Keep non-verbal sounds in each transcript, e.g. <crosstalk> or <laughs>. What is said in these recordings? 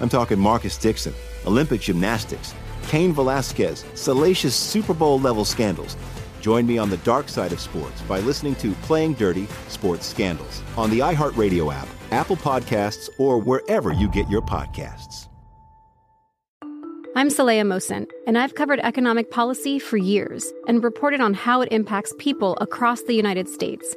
I'm talking Marcus Dixon, Olympic gymnastics, Cain Velasquez, salacious Super Bowl level scandals. Join me on the dark side of sports by listening to Playing Dirty Sports Scandals on the iHeartRadio app, Apple Podcasts, or wherever you get your podcasts. I'm Saleha Mohsin, and I've covered economic policy for years and reported on how it impacts people across the United States.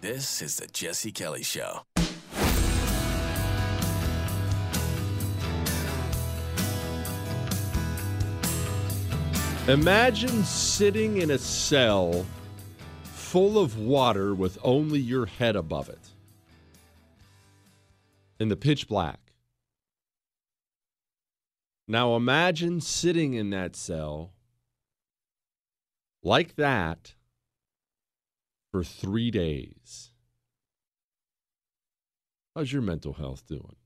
This is the Jesse Kelly Show. Imagine sitting in a cell full of water with only your head above it in the pitch black. Now imagine sitting in that cell like that for three days. How's your mental health doing?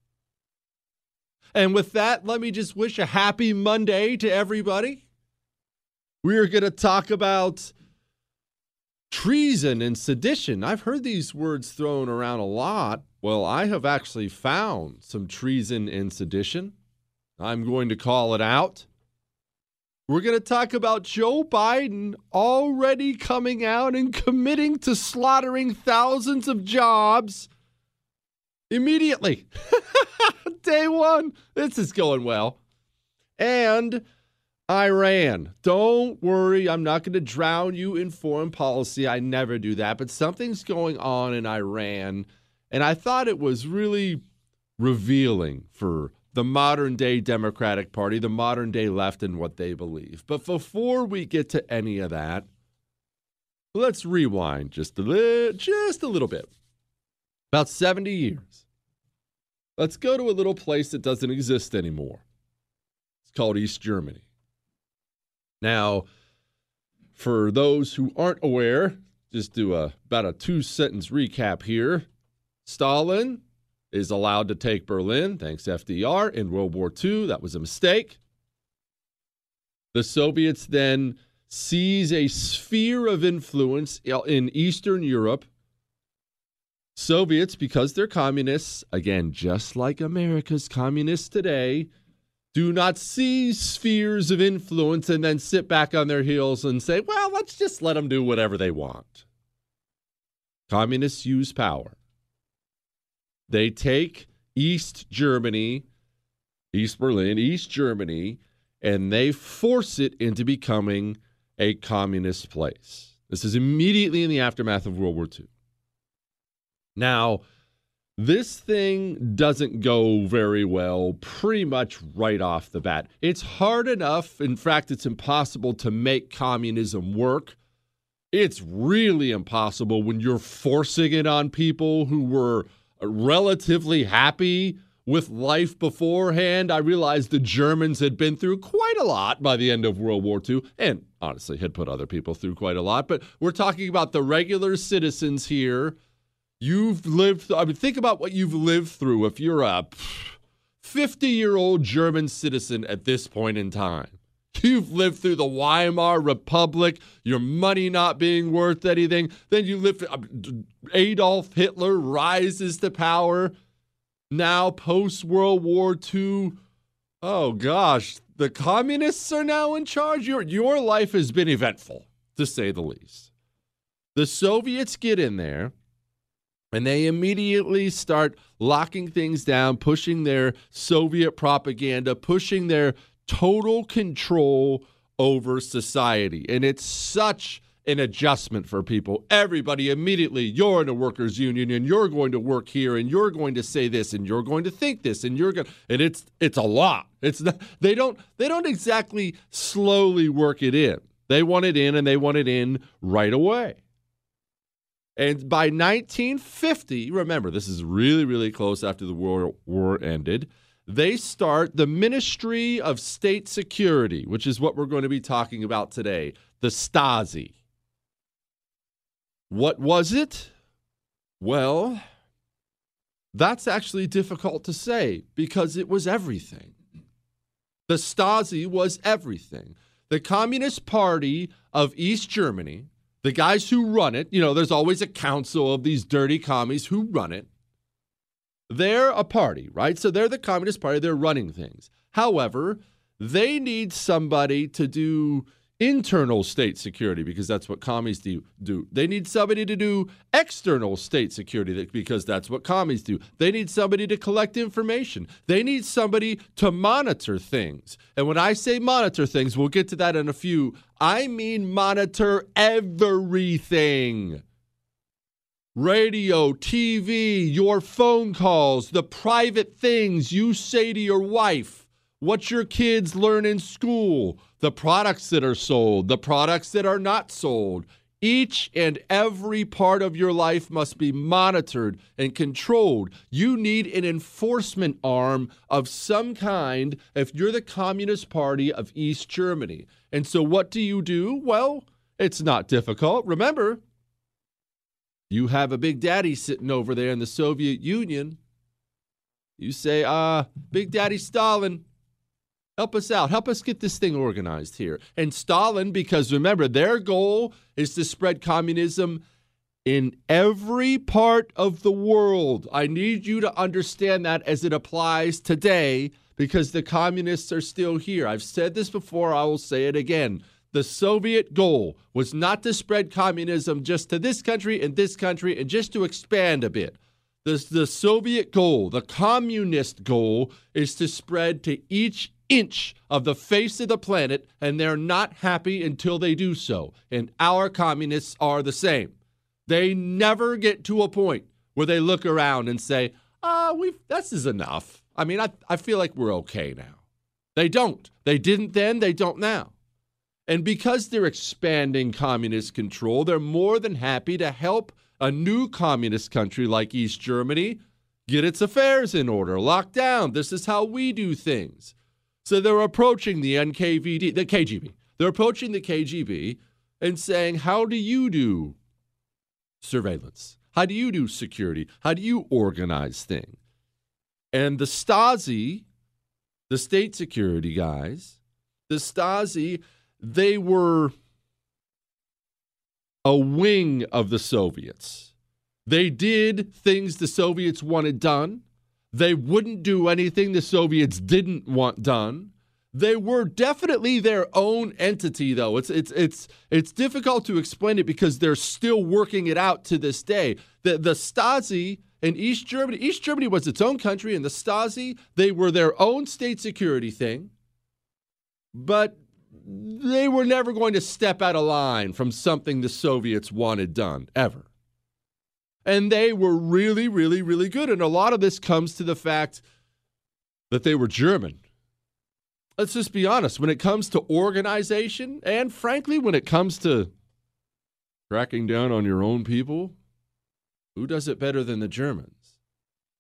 And with that, let me just wish a happy Monday to everybody. We are going to talk about treason and sedition. I've heard these words thrown around a lot. Well, I have actually found some treason and sedition. I'm going to call it out. We're going to talk about Joe Biden already coming out and committing to slaughtering thousands of jobs immediately. <laughs> Day one. This is going well. and Iran. Don't worry, I'm not going to drown you in foreign policy. I never do that. But something's going on in Iran, and I thought it was really revealing for the modern day Democratic Party, the modern day left, and what they believe. But before we get to any of that, let's rewind just a li- just a little bit. About 70 years. Let's go to a little place that doesn't exist anymore. It's called East Germany. Now, for those who aren't aware, just do a about a two sentence recap here. Stalin is allowed to take Berlin, thanks FDR, in World War II. That was a mistake. The Soviets then seize a sphere of influence in Eastern Europe. Soviets, because they're communists, again, just like America's communists today, do not seize spheres of influence and then sit back on their heels and say, well, let's just let them do whatever they want. Communists use power. They take East Germany, East Berlin, East Germany, and they force it into becoming a communist place. This is immediately in the aftermath of World War II. Now, this thing doesn't go very well pretty much right off the bat. It's hard enough, in fact, it's impossible to make communism work. It's really impossible when you're forcing it on people who were relatively happy with life beforehand. I realized the Germans had been through quite a lot by the end of World War II, and honestly had put other people through quite a lot. But we're talking about the regular citizens here. You've lived, I mean, think about what you've lived through if you're a 50 year old German citizen at this point in time. You've lived through the Weimar Republic, your money not being worth anything. Then you lived, uh, Adolf Hitler rises to power. Now, post World War II, oh gosh, the communists are now in charge. Your, your life has been eventful, to say the least. The Soviets get in there and they immediately start locking things down, pushing their Soviet propaganda, pushing their total control over society. And it's such an adjustment for people. Everybody immediately, you're in a workers' union and you're going to work here and you're going to say this and you're going to think this and you're gonna. and it's it's a lot. It's not, they don't they don't exactly slowly work it in. They want it in and they want it in right away. And by 1950, remember, this is really, really close after the war, war ended they start the Ministry of State Security, which is what we're going to be talking about today the Stasi. What was it? Well, that's actually difficult to say because it was everything. The Stasi was everything. The Communist Party of East Germany, the guys who run it, you know, there's always a council of these dirty commies who run it. They're a party, right? So they're the Communist Party, they're running things. However, they need somebody to do internal state security because that's what commies do, do. They need somebody to do external state security because that's what commies do. They need somebody to collect information. They need somebody to monitor things. And when I say monitor things, we'll get to that in a few. I mean monitor everything radio, TV, your phone calls, the private things you say to your wife, what your kids learn in school, the products that are sold, the products that are not sold. Each and every part of your life must be monitored and controlled. You need an enforcement arm of some kind if you're the Communist Party of East Germany. And so, what do you do? Well, it's not difficult. Remember, you have a big daddy sitting over there in the Soviet Union. You say, uh, Big Daddy Stalin, help us out. Help us get this thing organized here. And Stalin, because remember, their goal is to spread communism in every part of the world. I need you to understand that as it applies today because the communists are still here. I've said this before, I will say it again. The Soviet goal was not to spread communism just to this country and this country and just to expand a bit. The, the Soviet goal, the communist goal, is to spread to each inch of the face of the planet, and they're not happy until they do so. And our communists are the same. They never get to a point where they look around and say, "Ah, oh, we've this is enough." I mean, I I feel like we're okay now. They don't. They didn't then. They don't now. And because they're expanding communist control, they're more than happy to help a new communist country like East Germany get its affairs in order, lock down. This is how we do things. So they're approaching the NKVD, the KGB. They're approaching the KGB and saying, How do you do surveillance? How do you do security? How do you organize things? And the Stasi, the state security guys, the Stasi they were a wing of the Soviets. They did things the Soviets wanted done. They wouldn't do anything the Soviets didn't want done. They were definitely their own entity, though. It's it's it's it's difficult to explain it because they're still working it out to this day. The the Stasi in East Germany, East Germany was its own country, and the Stasi they were their own state security thing. But they were never going to step out of line from something the Soviets wanted done, ever. And they were really, really, really good. And a lot of this comes to the fact that they were German. Let's just be honest. When it comes to organization, and frankly, when it comes to cracking down on your own people, who does it better than the Germans?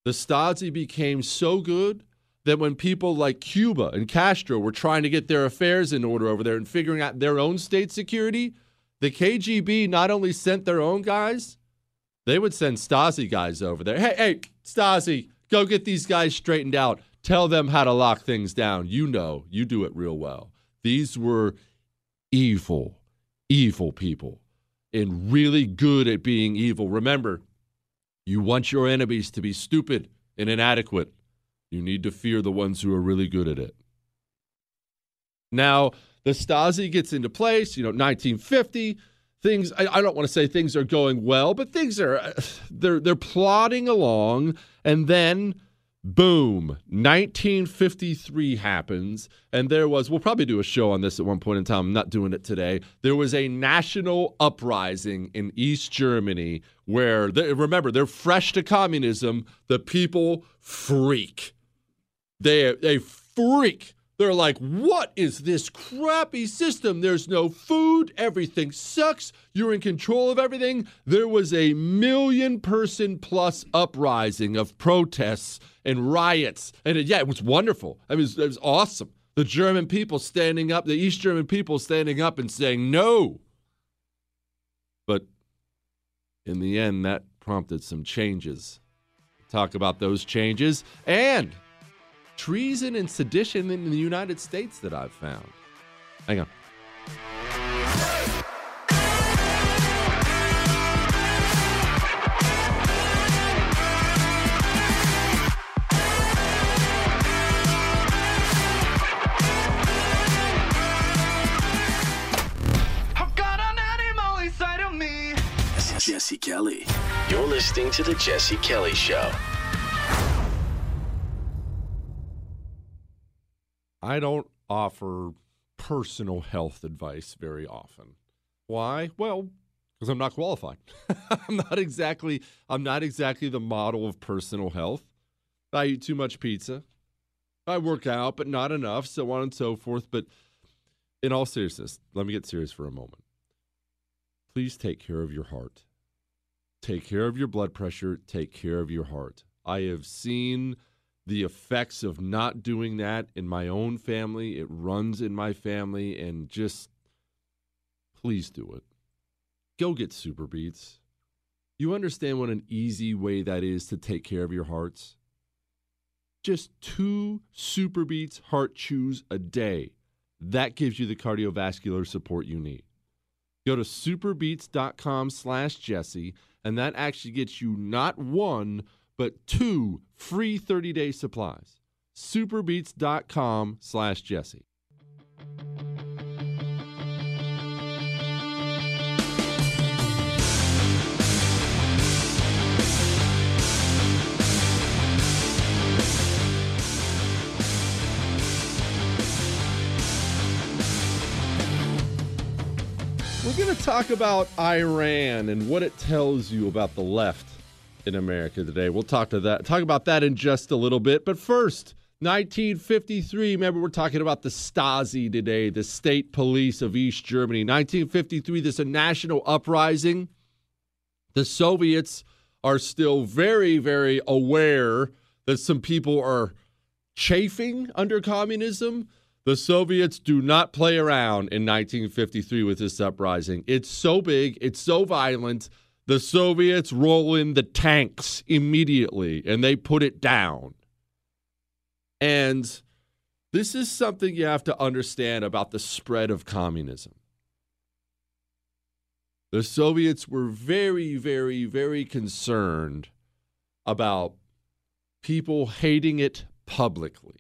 The Stasi became so good that when people like Cuba and Castro were trying to get their affairs in order over there and figuring out their own state security, the KGB not only sent their own guys, they would send Stasi guys over there. Hey, hey, Stasi, go get these guys straightened out. Tell them how to lock things down. You know, you do it real well. These were evil, evil people and really good at being evil. Remember, you want your enemies to be stupid and inadequate. You need to fear the ones who are really good at it. Now, the Stasi gets into place, you know, 1950. Things I, I don't want to say things are going well, but things are <sighs> they're they're plodding along, and then boom 1953 happens and there was we'll probably do a show on this at one point in time i'm not doing it today there was a national uprising in east germany where they, remember they're fresh to communism the people freak they they freak. They're like, "What is this crappy system? There's no food, everything sucks. You're in control of everything." There was a million person plus uprising of protests and riots. And it, yeah, it was wonderful. I mean, it was, it was awesome. The German people standing up, the East German people standing up and saying no. But in the end, that prompted some changes. Talk about those changes and treason and sedition in the United States that I've found. Hang on. This is Jesse Kelly. You're listening to The Jesse Kelly Show. I don't offer personal health advice very often. Why? Well, because I'm not qualified. <laughs> I'm not exactly I'm not exactly the model of personal health. I eat too much pizza. I work out, but not enough, so on and so forth. But in all seriousness, let me get serious for a moment. Please take care of your heart. Take care of your blood pressure. Take care of your heart. I have seen the effects of not doing that in my own family. It runs in my family, and just please do it. Go get Super Beets. You understand what an easy way that is to take care of your hearts? Just two Super Beets heart chews a day. That gives you the cardiovascular support you need. Go to superbeets.com slash Jesse, and that actually gets you not one, but two free 30-day supplies. Superbeets.com slash Jesse. We're going to talk about Iran and what it tells you about the left in America today. We'll talk to that talk about that in just a little bit. But first, 1953, remember we're talking about the Stasi today, the state police of East Germany. 1953, there's a national uprising. The Soviets are still very very aware that some people are chafing under communism. The Soviets do not play around in 1953 with this uprising. It's so big, it's so violent. The Soviets roll in the tanks immediately and they put it down. And this is something you have to understand about the spread of communism. The Soviets were very, very, very concerned about people hating it publicly.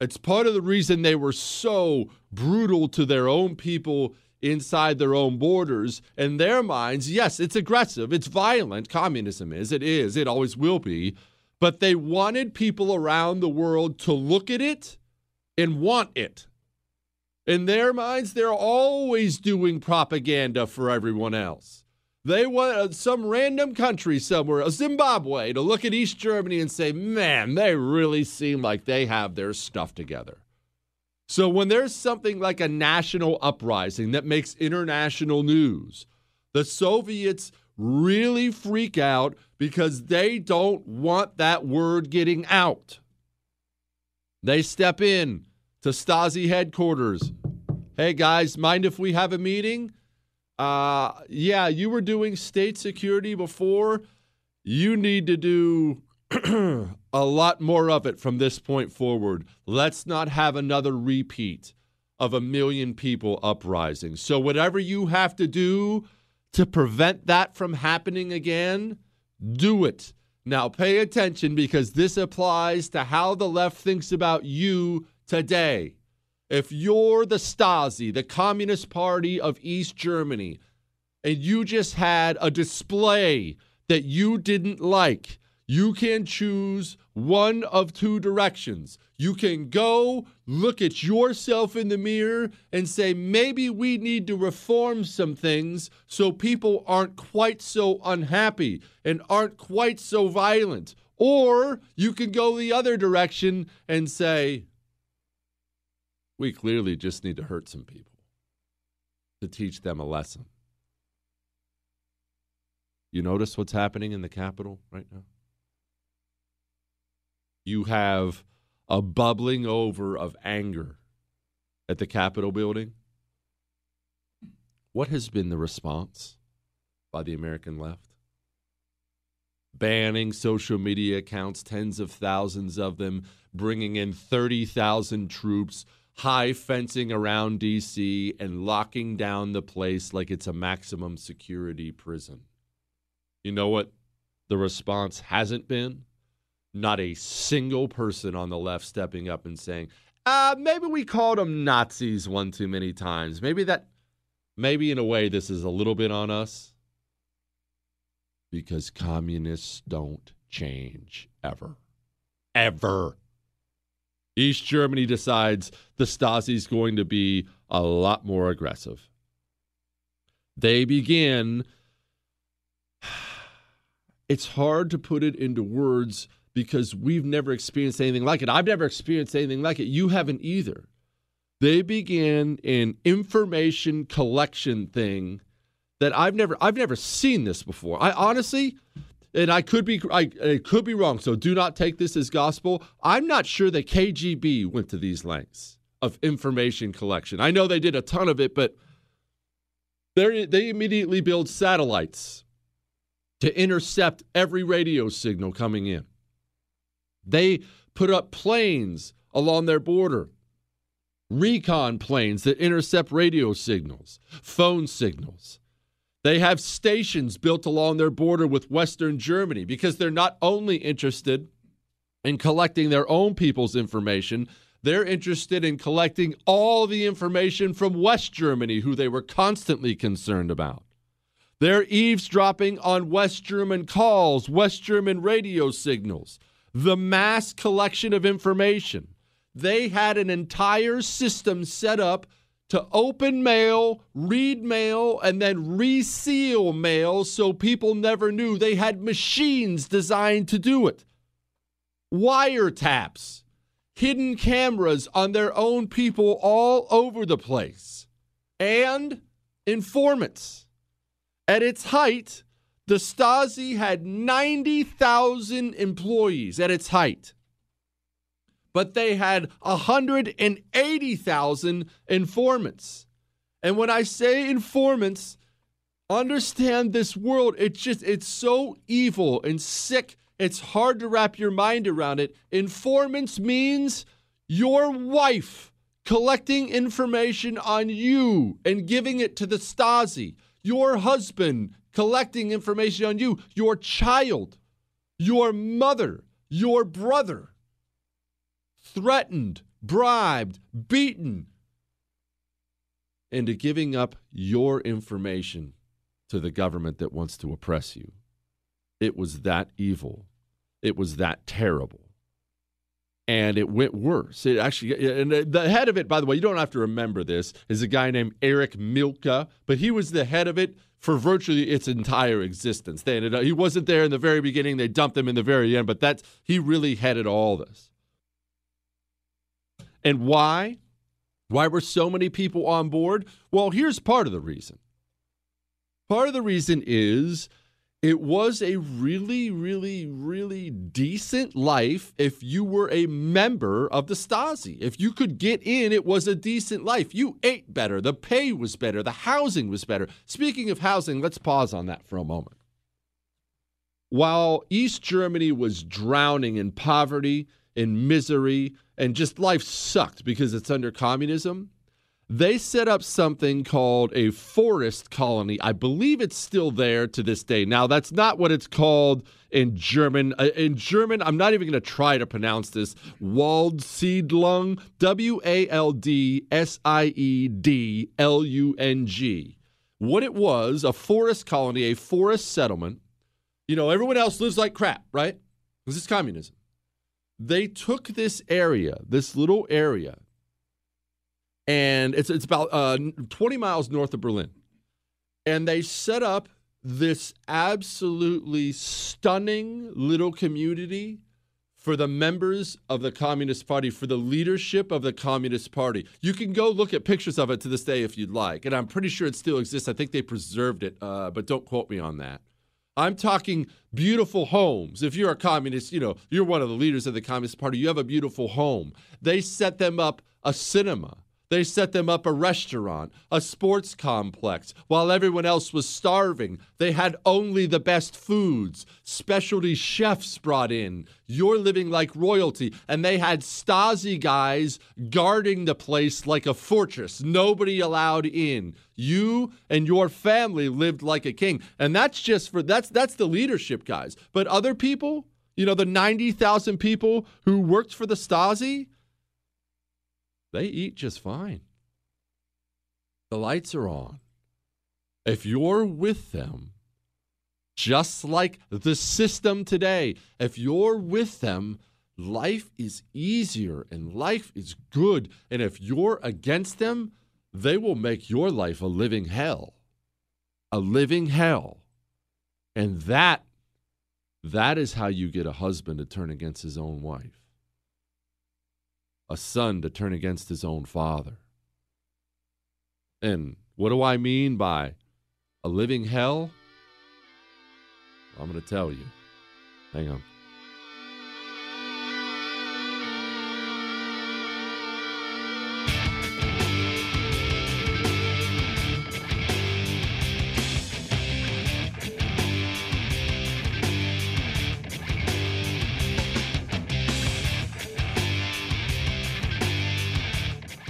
It's part of the reason they were so brutal to their own people inside their own borders. In their minds, yes, it's aggressive, it's violent. Communism is, it is, it always will be. But they wanted people around the world to look at it and want it. In their minds, they're always doing propaganda for everyone else. They want uh, some random country somewhere, Zimbabwe, to look at East Germany and say, man, they really seem like they have their stuff together. So when there's something like a national uprising that makes international news, the Soviets really freak out because they don't want that word getting out. They step in to Stasi headquarters. Hey guys, mind if we have a meeting? Uh, yeah, you were doing state security before. You need to do <clears throat> a lot more of it from this point forward. Let's not have another repeat of a million people uprising. So, whatever you have to do to prevent that from happening again, do it. Now, pay attention because this applies to how the left thinks about you today. If you're the Stasi, the Communist Party of East Germany, and you just had a display that you didn't like, you can choose one of two directions. You can go look at yourself in the mirror and say, maybe we need to reform some things so people aren't quite so unhappy and aren't quite so violent. Or you can go the other direction and say, we clearly just need to hurt some people to teach them a lesson. You notice what's happening in the Capitol right now? You have a bubbling over of anger at the Capitol building. What has been the response by the American left? Banning social media accounts, tens of thousands of them, bringing in 30,000 troops, high fencing around D.C., and locking down the place like it's a maximum security prison. You know what the response hasn't been? Not a single person on the left stepping up and saying, uh, maybe we called them Nazis one too many times. Maybe that, maybe in a way, this is a little bit on us because communists don't change ever. Ever. East Germany decides the Stasi is going to be a lot more aggressive. They begin. <sighs> It's hard to put it into words because we've never experienced anything like it. I've never experienced anything like it. You haven't either. They began an information collection thing that I've never I've never seen this before. I honestly and I could be I, could be wrong, so do not take this as gospel. I'm not sure that KGB went to these lengths of information collection. I know they did a ton of it, but they they immediately build satellites to intercept every radio signal coming in. They put up planes along their border, recon planes that intercept radio signals, phone signals. They have stations built along their border with Western Germany because they're not only interested in collecting their own people's information, they're interested in collecting all the information from West Germany, who they were constantly concerned about. They're eavesdropping on West German calls, West German radio signals the mass collection of information. They had an entire system set up to open mail, read mail, and then reseal mail so people never knew. They had machines designed to do it. Wiretaps, hidden cameras on their own people all over the place, and informants. At its height, the Stasi had 90,000 employees at its height but they had 180,000 informants. And when I say informants, understand this world, it's just, it's so evil and sick. It's hard to wrap your mind around it. Informants means your wife collecting information on you and giving it to the Stasi, your husband collecting information on you, your child, your mother, your brother threatened, bribed, beaten into giving up your information to the government that wants to oppress you. It was that evil. It was that terrible. And it went worse. It actually, and the head of it, by the way, you don't have to remember this, is a guy named Eric Mielke, but he was the head of it for virtually its entire existence. They ended up, he wasn't there in the very beginning. They dumped him in the very end, but that's he really headed all this. And why? Why were so many people on board? Well, here's part of the reason. Part of the reason is it was a really, really, really decent life if you were a member of the Stasi. If you could get in, it was a decent life. You ate better, the pay was better, the housing was better. Speaking of housing, let's pause on that for a moment. While East Germany was drowning in poverty, in misery, and just life sucked because it's under communism, they set up something called a forest colony. I believe it's still there to this day. Now, that's not what it's called in German. Uh, in German, I'm not even going to try to pronounce this. Waldsiedlung, W A L D S I E D L U N G. What it was, a forest colony, a forest settlement. You know, everyone else lives like crap, right? This is communism they took this area, this little area, and it's it's about uh, 20 miles north of Berlin, and they set up this absolutely stunning little community for the members of the Communist Party, for the leadership of the Communist Party. You can go look at pictures of it to this day if you'd like, and I'm pretty sure it still exists. I think they preserved it, uh, but don't quote me on that. I'm talking beautiful homes. If you're a communist, you know, you're one of the leaders of the Communist Party, you have a beautiful home. They set them up a cinema. They set them up a restaurant, a sports complex, while everyone else was starving. They had only the best foods, specialty chefs brought in. You're living like royalty. And they had Stasi guys guarding the place like a fortress, nobody allowed in. You and your family lived like a king. And that's just for that's that's the leadership guys. But other people, you know, the 90,000 people who worked for the Stasi, they eat just fine. The lights are on. If you're with them, just like the system today, if you're with them, life is easier and life is good. And if you're against them, they will make your life a living hell. A living hell. And that that is how you get a husband to turn against his own wife a son to turn against his own father. And what do I mean by a living hell? I'm going to tell you. Hang on.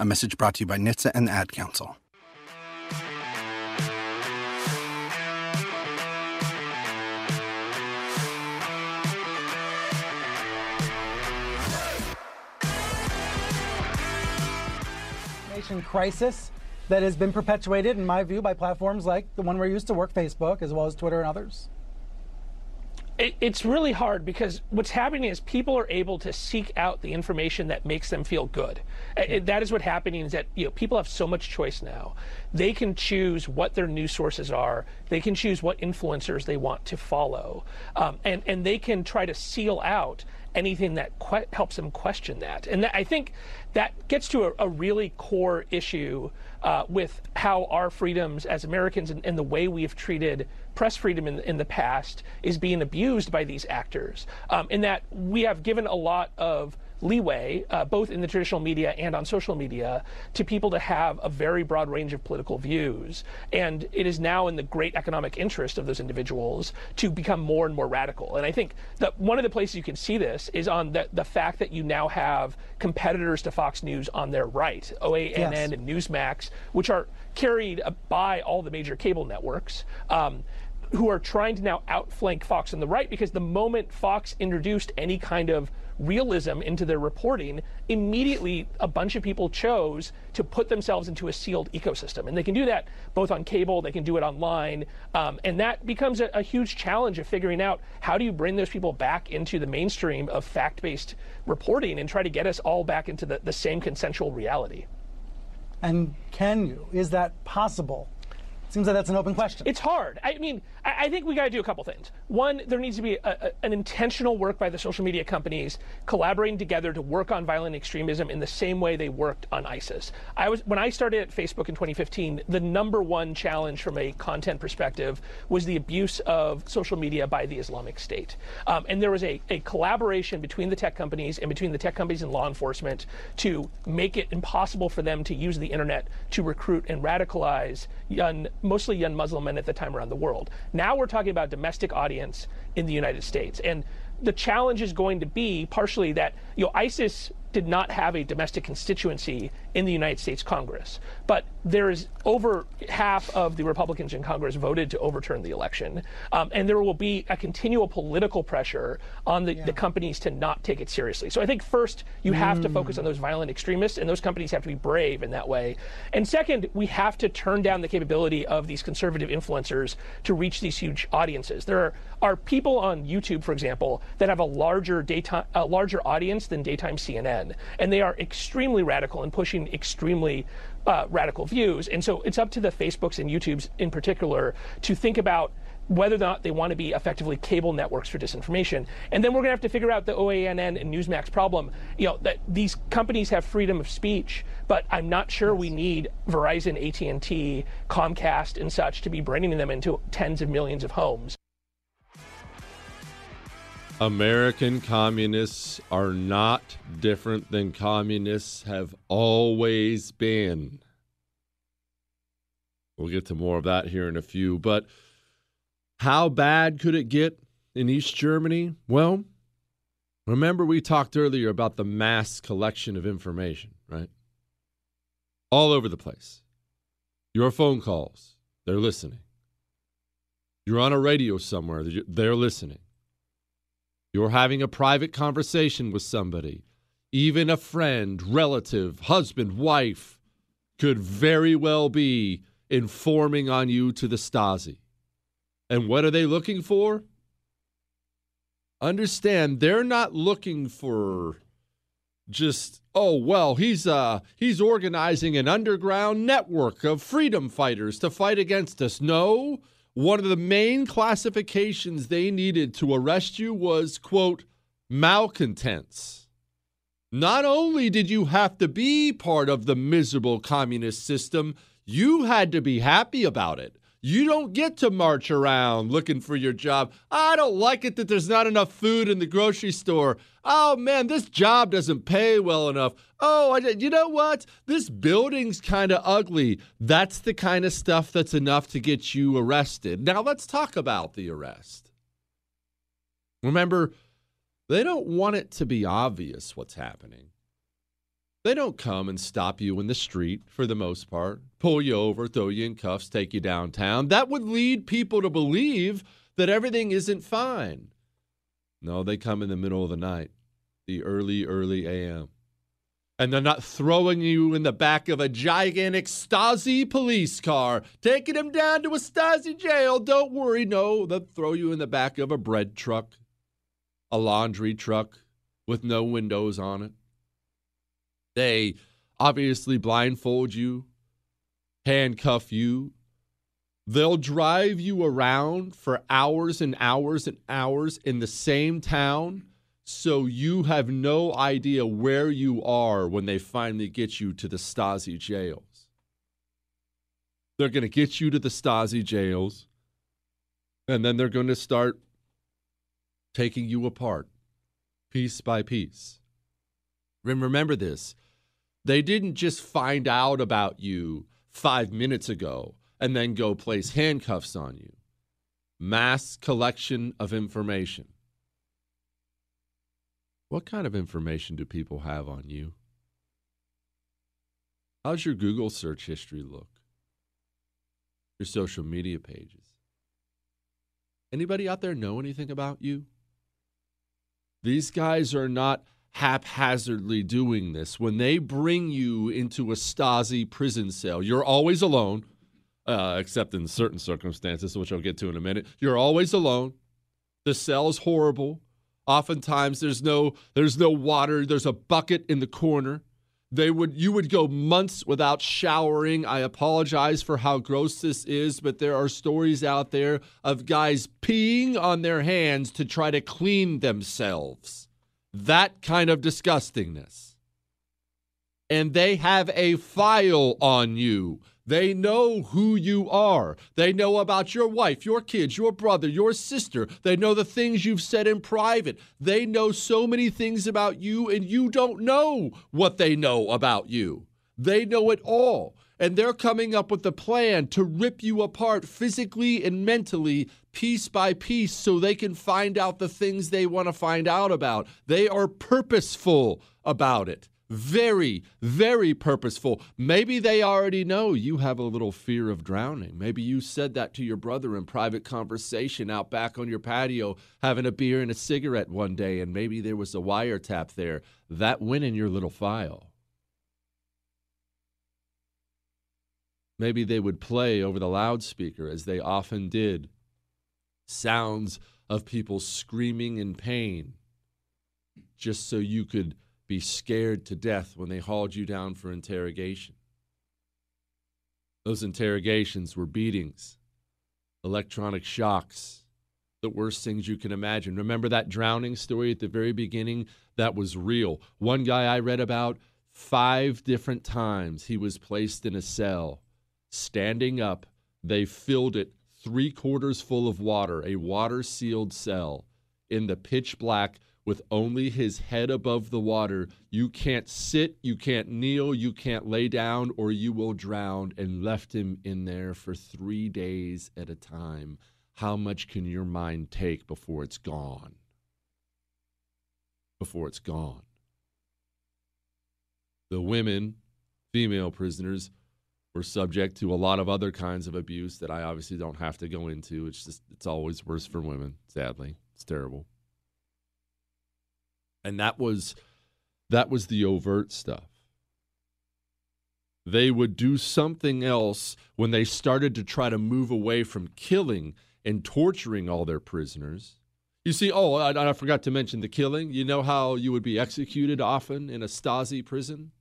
A message brought to you by NHTSA and the Ad Council. Nation crisis that has been perpetuated, in my view, by platforms like the one where I used to work, Facebook, as well as Twitter and others? It, it's really hard because what's happening is people are able to seek out the information that makes them feel good. It, that is what's happening is that you know people have so much choice now. They can choose what their news sources are. They can choose what influencers they want to follow, um, and and they can try to seal out anything that que- helps them question that. And that, I think that gets to a, a really core issue uh, with how our freedoms as Americans and, and, the way we have treated press freedom in, in the past is being abused by these actors. Um, in that we have given a lot of leeway, uh, both in the traditional media and on social media, to people to have a very broad range of political views. And it is now in the great economic interest of those individuals to become more and more radical. And I think that one of the places you can see this is on the, the fact that you now have competitors to Fox News on their right, OANN yes. and Newsmax, which are carried by all the major cable networks. Um, who are trying to now outflank Fox on the right because the moment Fox introduced any kind of realism into their reporting, immediately a bunch of people chose to put themselves into a sealed ecosystem. And they can do that both on cable, they can do it online. Um, and that becomes a, a, huge challenge of figuring out how do you bring those people back into the mainstream of fact based reporting and try to get us all back into the, the same consensual reality. And can you? Is that possible? Seems like that's an open question. It's hard. I mean, I, think we got to do a couple things. One, there needs to be a, a, an intentional work by the social media companies collaborating together to work on violent extremism in the same way they worked on ISIS. I was when I started at Facebook in 2015. The number one challenge from a content perspective was the abuse of social media by the Islamic State, um, and there was a, a collaboration between the tech companies and between the tech companies and law enforcement to make it impossible for them to use the internet to recruit and radicalize young mostly young Muslim men at the time around the world. Now we're talking about domestic audience in the United States. And the challenge is going to be partially that you know ISIS did not have a domestic constituency in the United States Congress. But there is over half of the Republicans in Congress voted to overturn the election. Um, and there will be a continual political pressure on the, yeah. the, companies to not take it seriously. So I think first, you have mm. to focus on those violent extremists, and those companies have to be brave in that way. And second, we have to turn down the capability of these conservative influencers to reach these huge audiences. There are, are people on YouTube, for example, that have a larger daytime, a larger audience than daytime CNN, and they are extremely radical and pushing extremely uh, radical views. And so it's up to the Facebooks and YouTubes in particular to think about whether or not they want to be effectively cable networks for disinformation. And then we're going to have to figure out the OANN and Newsmax problem. You know, that these companies have freedom of speech, but I'm not sure we need Verizon, AT&T, Comcast and such to be bringing them into tens of millions of homes. American communists are not different than communists have always been. We'll get to more of that here in a few. But how bad could it get in East Germany? Well, remember we talked earlier about the mass collection of information, right? All over the place. Your phone calls, they're listening. You're on a radio somewhere, they're listening you're having a private conversation with somebody, even a friend, relative, husband, wife, could very well be informing on you to the Stasi. And what are they looking for? Understand, they're not looking for just oh well he's uh he's organizing an underground network of freedom fighters to fight against us no one of the main classifications they needed to arrest you was, quote, malcontents. Not only did you have to be part of the miserable communist system, You had to be happy about it. You don't get to march around looking for your job. I don't like it that there's not enough food in the grocery store. Oh man, this job doesn't pay well enough. Oh, I, you know what? This building's kind of ugly. That's the kind of stuff that's enough to get you arrested. Now let's talk about the arrest. Remember, they don't want it to be obvious what's happening. They don't come and stop you in the street for the most part, pull you over, throw you in cuffs, take you downtown. That would lead people to believe that everything isn't fine. No, they come in the middle of the night, the early, early AM. And they're not throwing you in the back of a gigantic Stasi police car, taking him down to a Stasi jail. Don't worry, no, they'll throw you in the back of a bread truck, a laundry truck with no windows on it they obviously blindfold you, handcuff you. They'll drive you around for hours and hours and hours in the same town so you have no idea where you are when they finally get you to the Stasi jails. They're going to get you to the Stasi jails, and then they're going to start taking you apart piece by piece. Remember this they didn't just find out about you five minutes ago and then go place handcuffs on you. Mass collection of information. What kind of information do people have on you? How's your Google search history look? Your social media pages? Anybody out there know anything about you? These guys are not haphazardly doing this. When they bring you into a Stasi prison cell, you're always alone, uh, except in certain circumstances, which I'll get to in a minute. You're always alone. The cell is horrible. Oftentimes there's no there's no water. There's a bucket in the corner. They would you would go months without showering. I apologize for how gross this is, but there are stories out there of guys peeing on their hands to try to clean themselves that kind of disgustingness. And they have a file on you. They know who you are. They know about your wife, your kids, your brother, your sister. They know the things you've said in private. They know so many things about you, and you don't know what they know about you. They know it all and they're coming up with a plan to rip you apart physically and mentally piece by piece so they can find out the things they want to find out about. They are purposeful about it. Very, very purposeful. Maybe they already know you have a little fear of drowning. Maybe you said that to your brother in private conversation out back on your patio, having a beer and a cigarette one day, and maybe there was a wiretap there. That went in your little file. Maybe they would play over the loudspeaker, as they often did, sounds of people screaming in pain, just so you could be scared to death when they hauled you down for interrogation. Those interrogations were beatings, electronic shocks, the worst things you can imagine. Remember that drowning story at the very beginning? That was real. One guy I read about, five different times he was placed in a cell standing up. They filled it three quarters full of water, a water sealed cell in the pitch black with only his head above the water. You can't sit, you can't kneel, you can't lay down, or you will drown, and left him in there for three days at a time. How much can your mind take before it's gone? Before it's gone. The women, female prisoners, were subject to a lot of other kinds of abuse that I obviously don't have to go into. It's just it's always worse for women, sadly. It's terrible. And that was that was the overt stuff. They would do something else when they started to try to move away from killing and torturing all their prisoners. You see, oh, I, I forgot to mention the killing. You know how you would be executed often in a Stasi prison?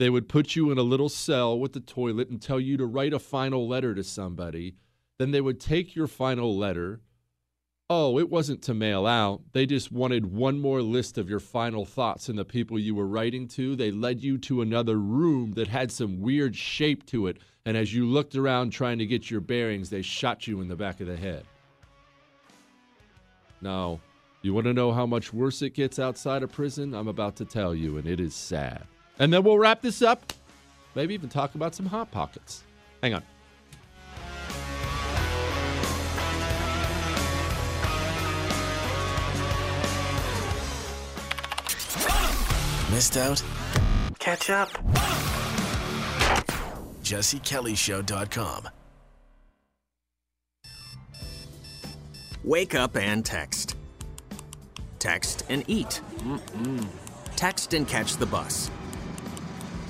They would put you in a little cell with the toilet and tell you to write a final letter to somebody. Then they would take your final letter. Oh, it wasn't to mail out. They just wanted one more list of your final thoughts and the people you were writing to. They led you to another room that had some weird shape to it. and as you looked around trying to get your bearings, they shot you in the back of the head. Now, you want to know how much worse it gets outside of prison? I'm about to tell you, and it is sad. And then we'll wrap this up. Maybe even talk about some Hot Pockets. Hang on. Missed out? Catch up. JesseKellyShow.com. Wake up and text. Text and eat. Mm-mm. Text and catch the bus.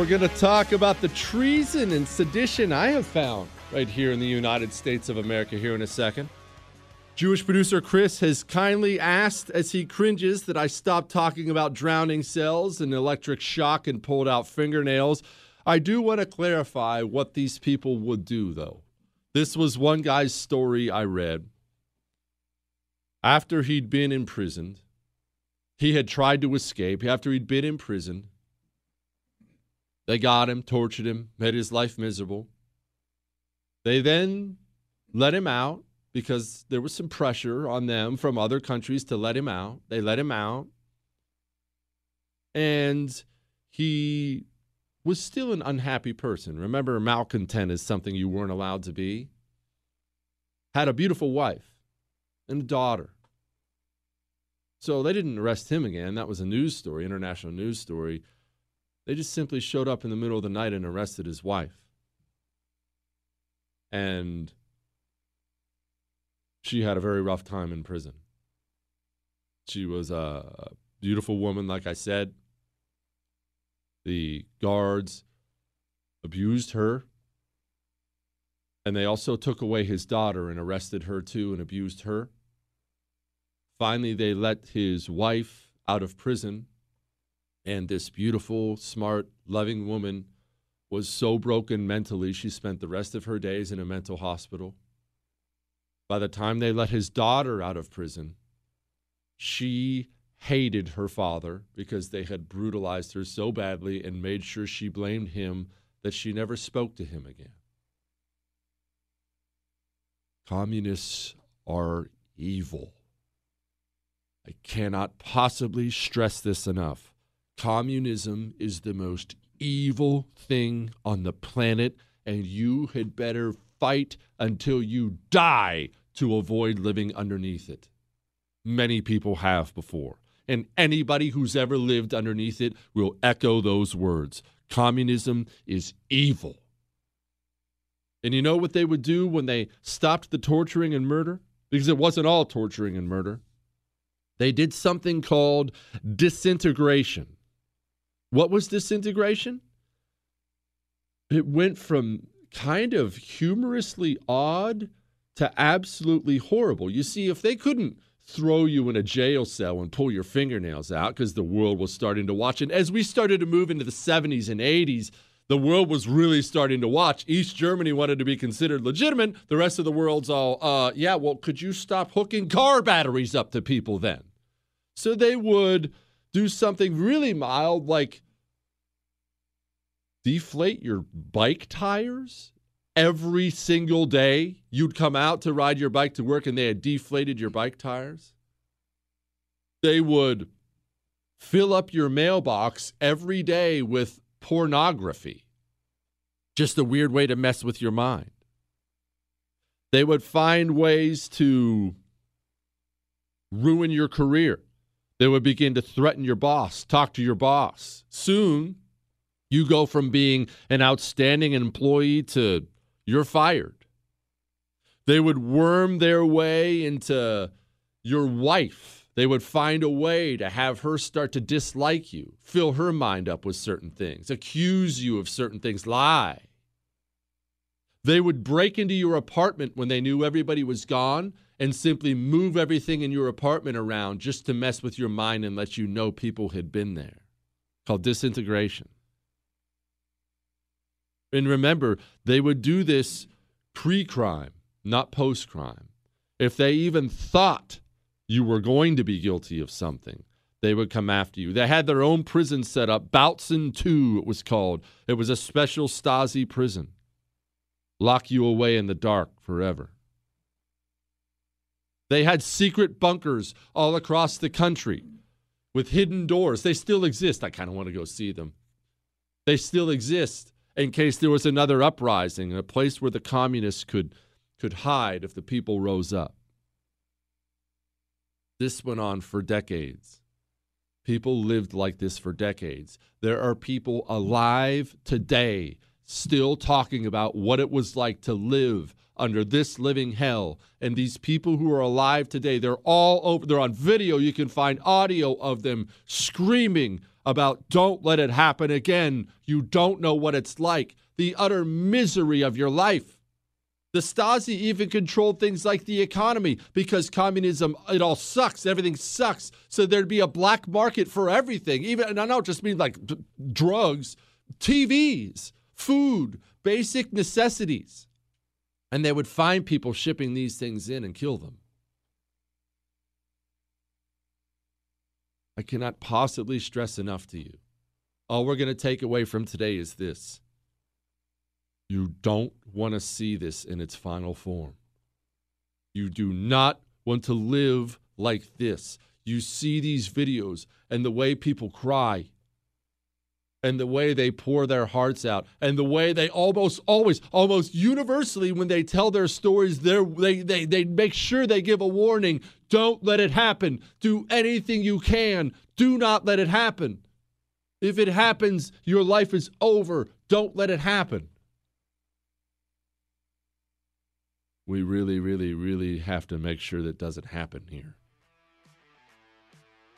We're going to talk about the treason and sedition I have found right here in the United States of America here in a second. Jewish producer Chris has kindly asked as he cringes that I stop talking about drowning cells and electric shock and pulled out fingernails. I do want to clarify what these people would do, though. This was one guy's story I read. After he'd been imprisoned, he had tried to escape. After he'd been imprisoned, they got him, tortured him, made his life miserable. They then let him out because there was some pressure on them from other countries to let him out. They let him out. And he was still an unhappy person. Remember, malcontent is something you weren't allowed to be. Had a beautiful wife and a daughter. So they didn't arrest him again. That was a news story, international news story. They just simply showed up in the middle of the night and arrested his wife. And she had a very rough time in prison. She was a beautiful woman, like I said. The guards abused her. And they also took away his daughter and arrested her too and abused her. Finally, they let his wife out of prison and this beautiful, smart, loving woman was so broken mentally, she spent the rest of her days in a mental hospital. By the time they let his daughter out of prison, she hated her father because they had brutalized her so badly and made sure she blamed him that she never spoke to him again. Communists are evil. I cannot possibly stress this enough. Communism is the most evil thing on the planet, and you had better fight until you die to avoid living underneath it. Many people have before. And anybody who's ever lived underneath it will echo those words. Communism is evil. And you know what they would do when they stopped the torturing and murder? Because it wasn't all torturing and murder. They did something called disintegration. What was disintegration? It went from kind of humorously odd to absolutely horrible. You see, if they couldn't throw you in a jail cell and pull your fingernails out because the world was starting to watch, and as we started to move into the 70s and 80s, the world was really starting to watch. East Germany wanted to be considered legitimate. The rest of the world's all, uh, yeah, well, could you stop hooking car batteries up to people then? So they would do something really mild like deflate your bike tires every single day. You'd come out to ride your bike to work and they had deflated your bike tires. They would fill up your mailbox every day with pornography. Just a weird way to mess with your mind. They would find ways to ruin your career. They would begin to threaten your boss, talk to your boss. Soon, you go from being an outstanding employee to you're fired. They would worm their way into your wife. They would find a way to have her start to dislike you, fill her mind up with certain things, accuse you of certain things, lie. They would break into your apartment when they knew everybody was gone and simply move everything in your apartment around just to mess with your mind and let you know people had been there. Called disintegration. And remember, they would do this pre crime, not post crime. If they even thought you were going to be guilty of something, they would come after you. They had their own prison set up. Bautzen 2, it was called. It was a special Stasi prison. Lock you away in the dark forever. They had secret bunkers all across the country with hidden doors. They still exist. I kind of want to go see them. They still exist in case there was another uprising, a place where the communists could, could hide if the people rose up. This went on for decades. People lived like this for decades. There are people alive today still talking about what it was like to live under this living hell. And these people who are alive today, they're all over, they're on video. You can find audio of them screaming about don't let it happen again. You don't know what it's like, the utter misery of your life. The Stasi even controlled things like the economy because communism, it all sucks. Everything sucks. So there'd be a black market for everything. Even, and I don't just mean like drugs, TVs, food, basic necessities. And they would find people shipping these things in and kill them. I cannot possibly stress enough to you. All we're going to take away from today is this you don't want to see this in its final form. You do not want to live like this. You see these videos and the way people cry and the way they pour their hearts out and the way they almost always almost universally when they tell their stories they they they make sure they give a warning. Don't let it happen. Do anything you can. Do not let it happen. If it happens your life is over. Don't let it happen. We really really really have to make sure that doesn't happen here.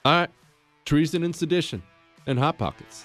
All right. Treason and sedition and hot pockets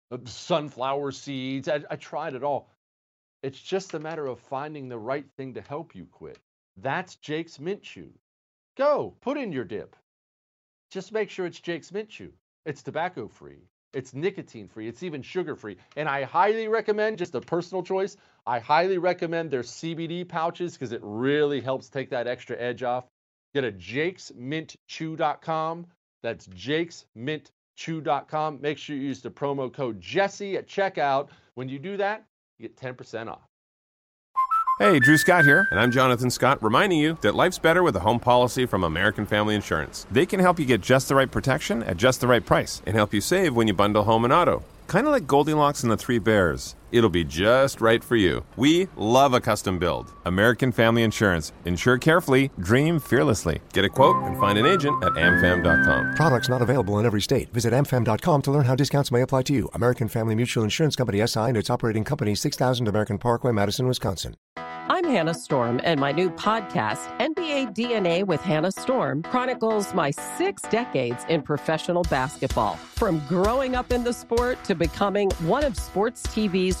Uh, sunflower seeds. I, I tried it all. It's just a matter of finding the right thing to help you quit. That's Jake's Mint Chew. Go, put in your dip. Just make sure it's Jake's Mint Chew. It's tobacco free, it's nicotine free, it's even sugar free. And I highly recommend, just a personal choice, I highly recommend their CBD pouches because it really helps take that extra edge off. Get a jakesmintchew.com. That's jakesmint chew.com. Make sure you use the promo code Jesse at checkout. When you do that, you get 10% off. Hey, Drew Scott here, and I'm Jonathan Scott, reminding you that life's better with a home policy from American Family Insurance. They can help you get just the right protection at just the right price and help you save when you bundle home and auto. Kind of like Goldilocks and the Three Bears. It'll be just right for you. We love a custom build. American Family Insurance. Insure carefully, dream fearlessly. Get a quote and find an agent at amfam.com. Products not available in every state. Visit amfam.com to learn how discounts may apply to you. American Family Mutual Insurance Company SI and its operating company 6000 American Parkway, Madison, Wisconsin. I'm Hannah Storm, and my new podcast, NBA DNA with Hannah Storm, chronicles my six decades in professional basketball. From growing up in the sport to becoming one of sports TV's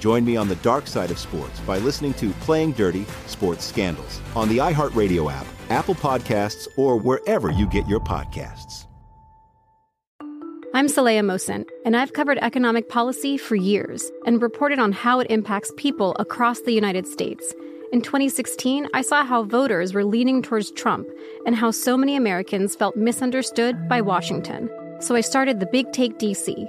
Join me on the dark side of sports by listening to Playing Dirty Sports Scandals on the iHeartRadio app, Apple Podcasts, or wherever you get your podcasts. I'm Saleha Mohsin, and I've covered economic policy for years and reported on how it impacts people across the United States. In 2016, I saw how voters were leaning towards Trump and how so many Americans felt misunderstood by Washington. So I started the Big Take DC.